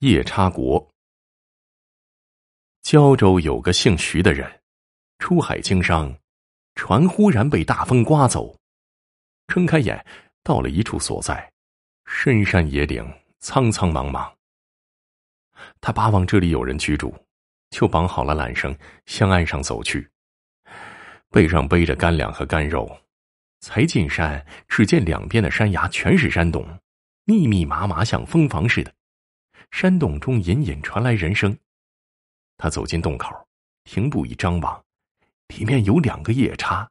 夜叉国，胶州有个姓徐的人，出海经商，船忽然被大风刮走，睁开眼，到了一处所在，深山野岭，苍苍茫茫。他巴望这里有人居住，就绑好了缆绳，向岸上走去。背上背着干粮和干肉，才进山，只见两边的山崖全是山洞，密密麻麻，像蜂房似的。山洞中隐隐传来人声。他走进洞口，停步一张望，里面有两个夜叉，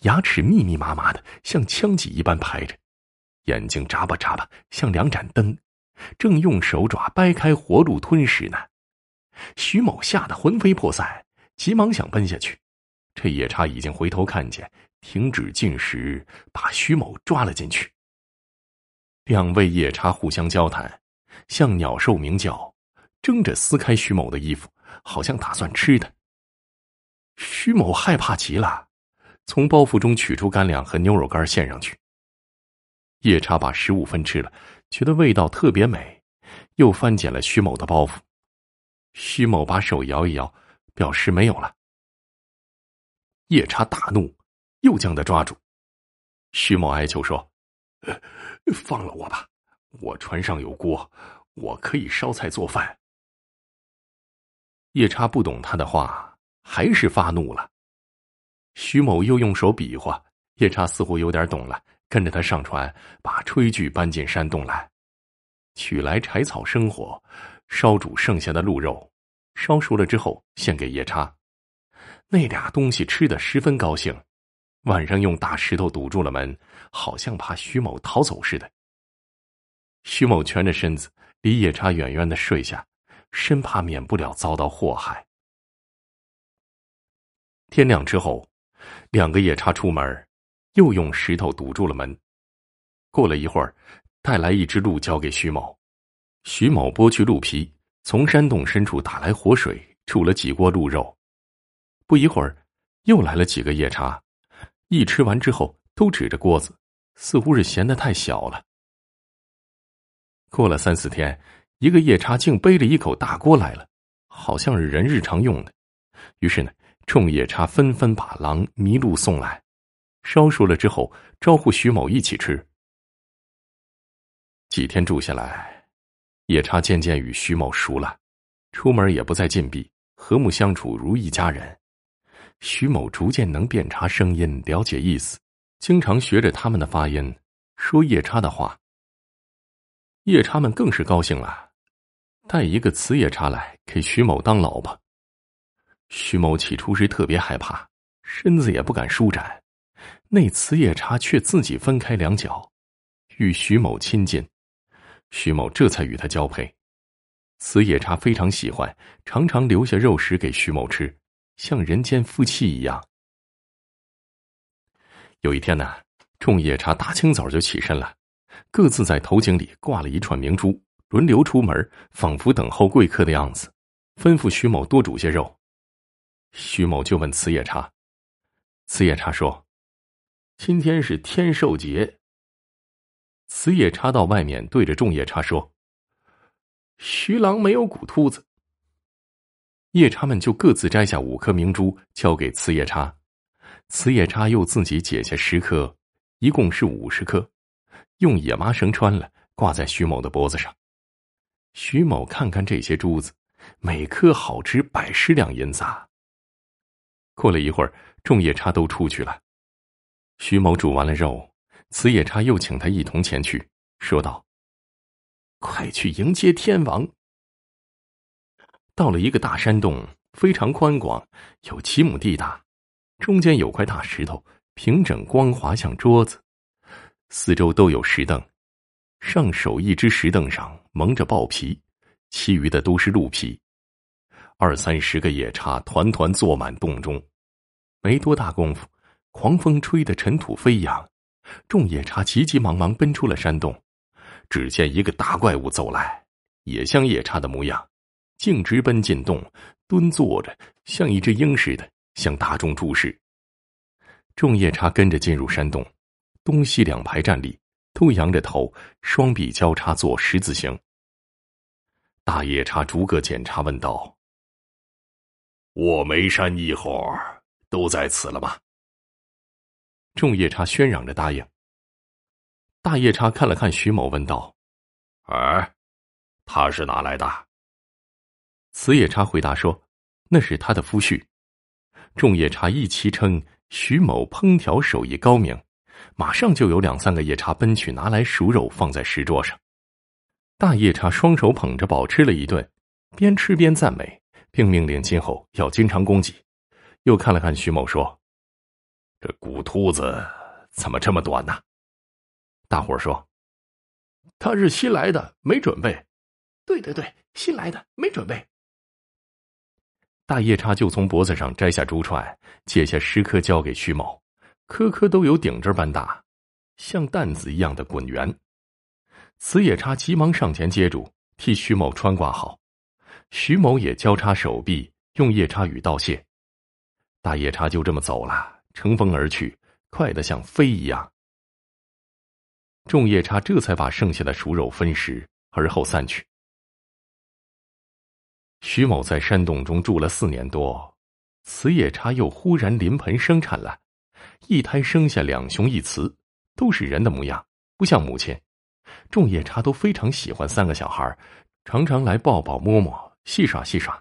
牙齿密密麻麻的，像枪戟一般排着，眼睛眨巴眨巴，像两盏灯，正用手爪掰开活路吞食呢。徐某吓得魂飞魄散，急忙想奔下去，这夜叉已经回头看见，停止进食，把徐某抓了进去。两位夜叉互相交谈。像鸟兽鸣叫，争着撕开徐某的衣服，好像打算吃他。徐某害怕极了，从包袱中取出干粮和牛肉干献上去。夜叉把食物分吃了，觉得味道特别美，又翻捡了徐某的包袱。徐某把手摇一摇，表示没有了。夜叉大怒，又将他抓住。徐某哀求说：“放了我吧。”我船上有锅，我可以烧菜做饭。夜叉不懂他的话，还是发怒了。徐某又用手比划，夜叉似乎有点懂了，跟着他上船，把炊具搬进山洞来，取来柴草生火，烧煮剩下的鹿肉，烧熟了之后献给夜叉。那俩东西吃的十分高兴，晚上用大石头堵住了门，好像怕徐某逃走似的。徐某蜷着身子，离夜叉远远的睡下，生怕免不了遭到祸害。天亮之后，两个夜叉出门，又用石头堵住了门。过了一会儿，带来一只鹿交给徐某，徐某剥去鹿皮，从山洞深处打来活水，煮了几锅鹿肉。不一会儿，又来了几个夜叉，一吃完之后，都指着锅子，似乎是嫌的太小了。过了三四天，一个夜叉竟背着一口大锅来了，好像是人日常用的。于是呢，众夜叉纷纷把狼、麋鹿送来，烧熟了之后，招呼徐某一起吃。几天住下来，夜叉渐渐与徐某熟了，出门也不再禁闭，和睦相处，如一家人。徐某逐渐能辨察声音，了解意思，经常学着他们的发音，说夜叉的话。夜叉们更是高兴了，带一个雌夜叉来给徐某当老婆。徐某起初是特别害怕，身子也不敢舒展，那雌夜叉却自己分开两脚，与徐某亲近，徐某这才与他交配。雌夜叉非常喜欢，常常留下肉食给徐某吃，像人间夫妻一样。有一天呢，众夜叉大清早就起身了。各自在头颈里挂了一串明珠，轮流出门，仿佛等候贵客的样子。吩咐徐某多煮些肉。徐某就问慈夜叉：“慈夜叉说，今天是天寿节。”慈夜叉到外面对着众夜叉说：“徐郎没有骨秃子。”夜叉们就各自摘下五颗明珠交给慈夜叉，慈夜叉又自己解下十颗，一共是五十颗。用野麻绳穿了，挂在徐某的脖子上。徐某看看这些珠子，每颗好值百十两银子。过了一会儿，众夜叉都出去了。徐某煮完了肉，此夜叉又请他一同前去，说道：“快去迎接天王。”到了一个大山洞，非常宽广，有几亩地大，中间有块大石头，平整光滑，像桌子。四周都有石凳，上首一只石凳上蒙着豹皮，其余的都是鹿皮。二三十个夜叉团团坐满洞中，没多大功夫，狂风吹得尘土飞扬，众夜叉急急忙忙奔出了山洞。只见一个大怪物走来，也像夜叉的模样，径直奔进洞，蹲坐着，像一只鹰似的，向大众注视。众夜叉跟着进入山洞。东西两排站立，都仰着头，双臂交叉做十字形。大夜叉逐个检查，问道：“我眉山一伙都在此了吗？”众夜叉喧嚷着答应。大夜叉看了看徐某，问道：“哎，他是哪来的？”此夜叉回答说：“那是他的夫婿。”众夜叉一齐称徐某烹调手艺高明，马上就有两三个夜叉奔去拿来熟肉放在石桌上。大夜叉双手捧着饱吃了一顿，边吃边赞美，并命令今后要经常供给。又看了看徐某，说：“这骨秃子怎么这么短呢？”大伙说：“他是新来的，没准备。”“对对对，新来的，没准备。”大夜叉就从脖子上摘下珠串，解下十颗交给徐某，颗颗都有顶针般大，像担子一样的滚圆。此夜叉急忙上前接住，替徐某穿挂好。徐某也交叉手臂，用夜叉语道谢。大夜叉就这么走了，乘风而去，快得像飞一样。众夜叉这才把剩下的熟肉分食，而后散去。徐某在山洞中住了四年多，此夜叉又忽然临盆生产了，一胎生下两雄一雌，都是人的模样，不像母亲。众夜叉都非常喜欢三个小孩，常常来抱抱摸摸，戏耍戏耍。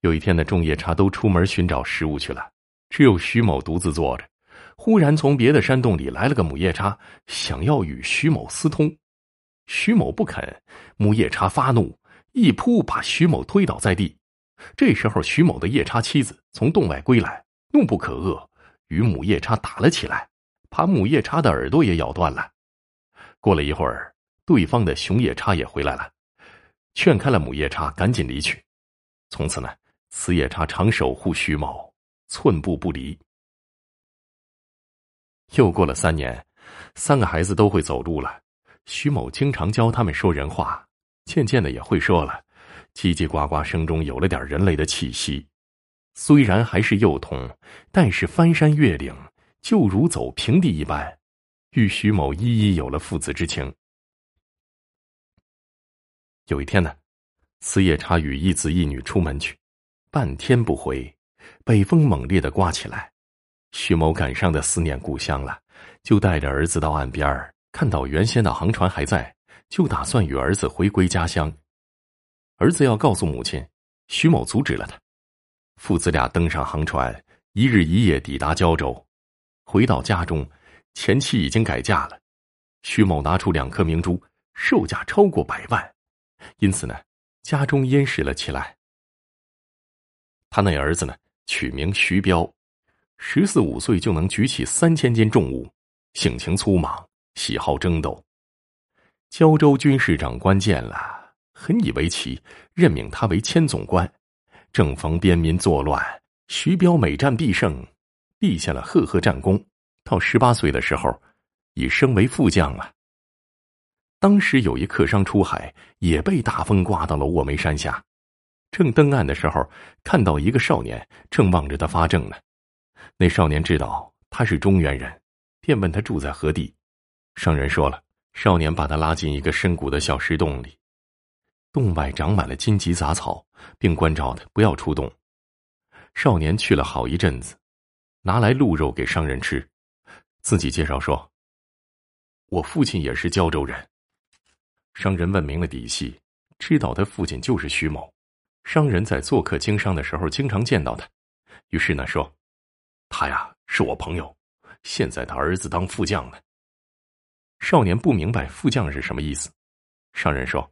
有一天呢，众夜叉都出门寻找食物去了，只有徐某独自坐着。忽然从别的山洞里来了个母夜叉，想要与徐某私通。徐某不肯，母夜叉发怒，一扑把徐某推倒在地。这时候，徐某的夜叉妻子从洞外归来，怒不可遏，与母夜叉打了起来，把母夜叉的耳朵也咬断了。过了一会儿，对方的雄夜叉也回来了，劝开了母夜叉，赶紧离去。从此呢，雌夜叉常守护徐某，寸步不离。又过了三年，三个孩子都会走路了，徐某经常教他们说人话，渐渐的也会说了，叽叽呱呱声中有了点人类的气息。虽然还是幼童，但是翻山越岭就如走平地一般。与徐某一一有了父子之情。有一天呢，此夜叉与一子一女出门去，半天不回，北风猛烈的刮起来。徐某感伤的思念故乡了，就带着儿子到岸边看到原先的航船还在，就打算与儿子回归家乡。儿子要告诉母亲，徐某阻止了他。父子俩登上航船，一日一夜抵达胶州，回到家中。前妻已经改嫁了，徐某拿出两颗明珠，售价超过百万，因此呢，家中殷实了起来。他那儿子呢，取名徐彪，十四五岁就能举起三千斤重物，性情粗莽，喜好争斗。胶州军事长官见了，很以为奇，任命他为千总官。正逢边民作乱，徐彪每战必胜，立下了赫赫战功。到十八岁的时候，已升为副将了。当时有一客商出海，也被大风刮到了卧梅山下。正登岸的时候，看到一个少年正望着他发怔呢。那少年知道他是中原人，便问他住在何地。商人说了，少年把他拉进一个深谷的小石洞里，洞外长满了荆棘杂草，并关照他不要出洞。少年去了好一阵子，拿来鹿肉给商人吃。自己介绍说：“我父亲也是胶州人。”商人问明了底细，知道他父亲就是徐某。商人在做客经商的时候经常见到他，于是呢说：“他呀是我朋友，现在他儿子当副将呢。”少年不明白副将是什么意思。商人说：“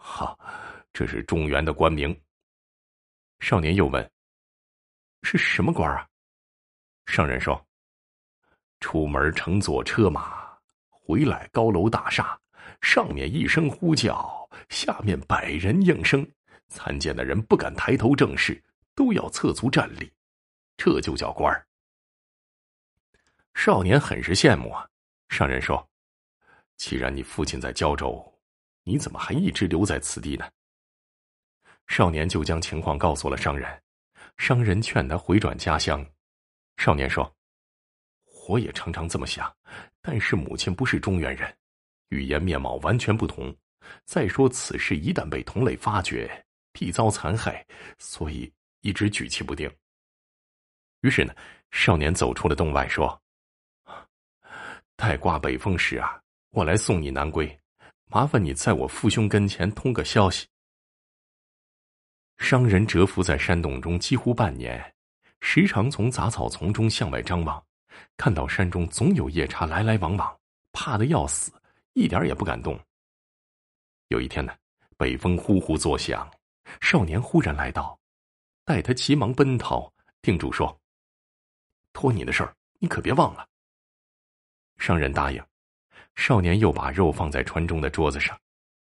哈，这是中原的官名。”少年又问：“是什么官啊？”上人说。出门乘坐车马，回来高楼大厦，上面一声呼叫，下面百人应声，参见的人不敢抬头正视，都要侧足站立，这就叫官儿。少年很是羡慕啊。上人说：“既然你父亲在胶州，你怎么还一直留在此地呢？”少年就将情况告诉了商人，商人劝他回转家乡。少年说。我也常常这么想，但是母亲不是中原人，语言面貌完全不同，再说此事一旦被同类发觉，必遭残害，所以一直举棋不定。于是呢，少年走出了洞外，说：“待刮北风时啊，我来送你南归，麻烦你在我父兄跟前通个消息。”商人蛰伏在山洞中几乎半年，时常从杂草丛中向外张望，看到山中总有夜叉来来往往，怕的要死，一点也不敢动。有一天呢，北风呼呼作响，少年忽然来到，待他急忙奔逃，定住说。托你的事儿，你可别忘了。商人答应，少年又把肉放在船中的桌子上，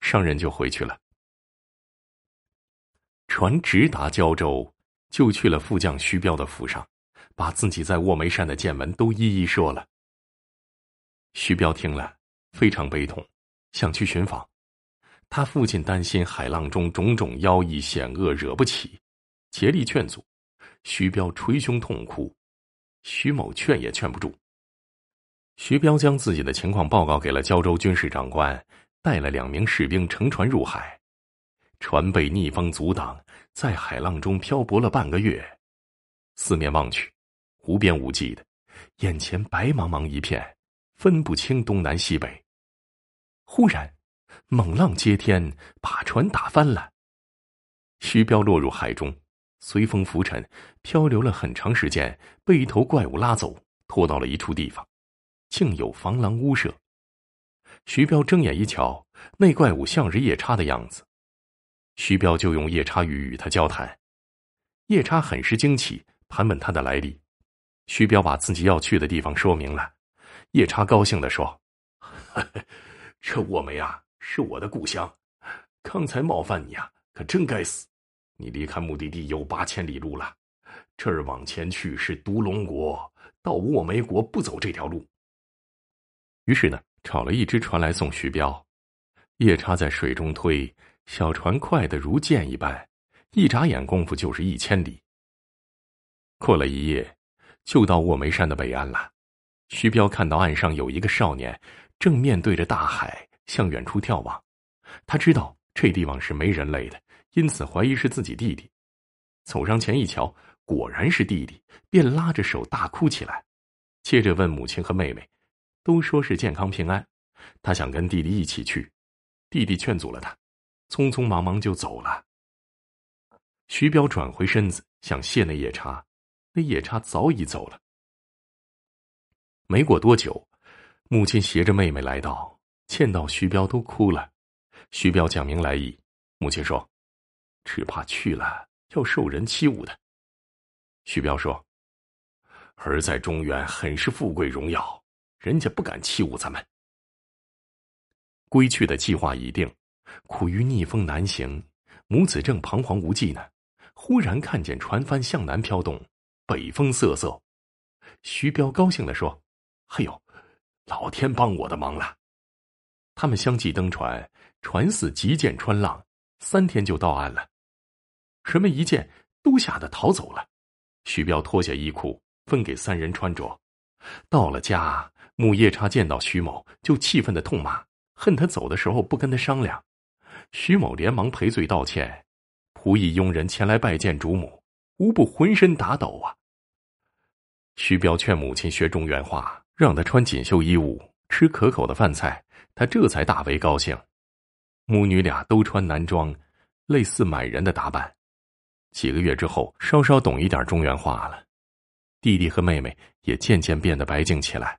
商人就回去了。船直达胶州，就去了副将徐彪的府上，把自己在卧眉山的见闻都一一说了。徐彪听了，非常悲痛，想去寻访。他父亲担心海浪中种种妖异险恶惹不起，竭力劝阻。徐彪捶胸痛哭。徐某劝也劝不住。徐彪将自己的情况报告给了胶州军事长官，带了两名士兵乘船入海，船被逆风阻挡，在海浪中漂泊了半个月。四面望去，无边无际的，眼前白茫茫一片，分不清东南西北。忽然，猛浪接天，把船打翻了。徐彪落入海中。随风浮沉，漂流了很长时间，被一头怪物拉走，拖到了一处地方，竟有防狼屋舍。徐彪睁眼一瞧，那怪物像是夜叉的样子。徐彪就用夜叉语与他交谈，夜叉很是惊奇，盘问他的来历。徐彪把自己要去的地方说明了，夜叉高兴的说：“ 这卧梅啊，是我的故乡，刚才冒犯你啊，可真该死。”你离开目的地有八千里路了，这儿往前去是独龙国，到卧梅国不走这条路。于是呢，找了一只船来送徐彪。夜叉在水中推，小船快得如箭一般，一眨眼功夫就是一千里。过了一夜，就到卧眉山的北岸了。徐彪看到岸上有一个少年，正面对着大海向远处眺望，他知道这地方是没人类的。因此怀疑是自己弟弟，走上前一瞧，果然是弟弟，便拉着手大哭起来。接着问母亲和妹妹，都说是健康平安。他想跟弟弟一起去，弟弟劝阻了他，匆匆忙忙就走了。徐彪转回身子想谢那夜叉，那夜叉早已走了。没过多久，母亲携着妹妹来到，见到徐彪都哭了。徐彪讲明来意，母亲说。只怕去了要受人欺侮的。徐彪说：“儿在中原很是富贵荣耀，人家不敢欺侮咱们。”归去的计划已定，苦于逆风难行，母子正彷徨无计呢。忽然看见船帆向南飘动，北风瑟瑟。徐彪高兴的说：“嘿呦，老天帮我的忙了！”他们相继登船，船似急箭穿浪，三天就到岸了。人们一见，都吓得逃走了。徐彪脱下衣裤，分给三人穿着。到了家，母夜叉见到徐某，就气愤的痛骂，恨他走的时候不跟他商量。徐某连忙赔罪道歉。仆役佣人前来拜见主母，无不浑身打抖啊。徐彪劝母亲学中原话，让他穿锦绣衣物，吃可口的饭菜，他这才大为高兴。母女俩都穿男装，类似满人的打扮。几个月之后，稍稍懂一点中原话了，弟弟和妹妹也渐渐变得白净起来。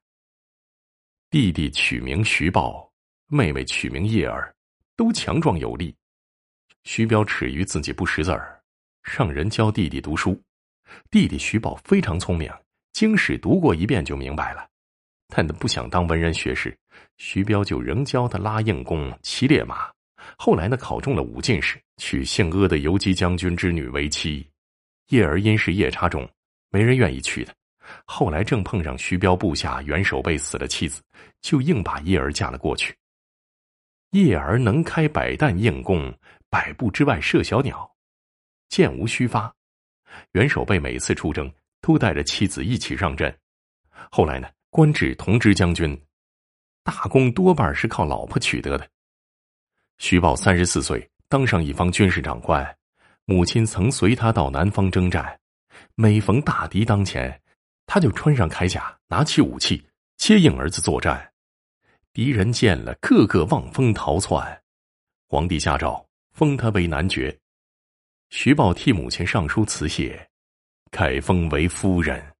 弟弟取名徐豹，妹妹取名叶儿，都强壮有力。徐彪耻于自己不识字儿，让人教弟弟读书。弟弟徐豹非常聪明，经史读过一遍就明白了，但他不想当文人学士，徐彪就仍教他拉硬弓、骑烈马。后来呢，考中了武进士，娶姓阿的游击将军之女为妻。叶儿因是夜叉中，没人愿意去的。后来正碰上徐彪部下袁守备死了妻子，就硬把叶儿嫁了过去。叶儿能开百弹硬弓，百步之外射小鸟，箭无虚发。袁守备每次出征，都带着妻子一起上阵。后来呢，官至同知将军，大功多半是靠老婆取得的。徐豹三十四岁，当上一方军事长官，母亲曾随他到南方征战，每逢大敌当前，他就穿上铠甲，拿起武器，接应儿子作战。敌人见了，个个望风逃窜。皇帝下诏封他为男爵。徐豹替母亲上书辞谢，改封为夫人。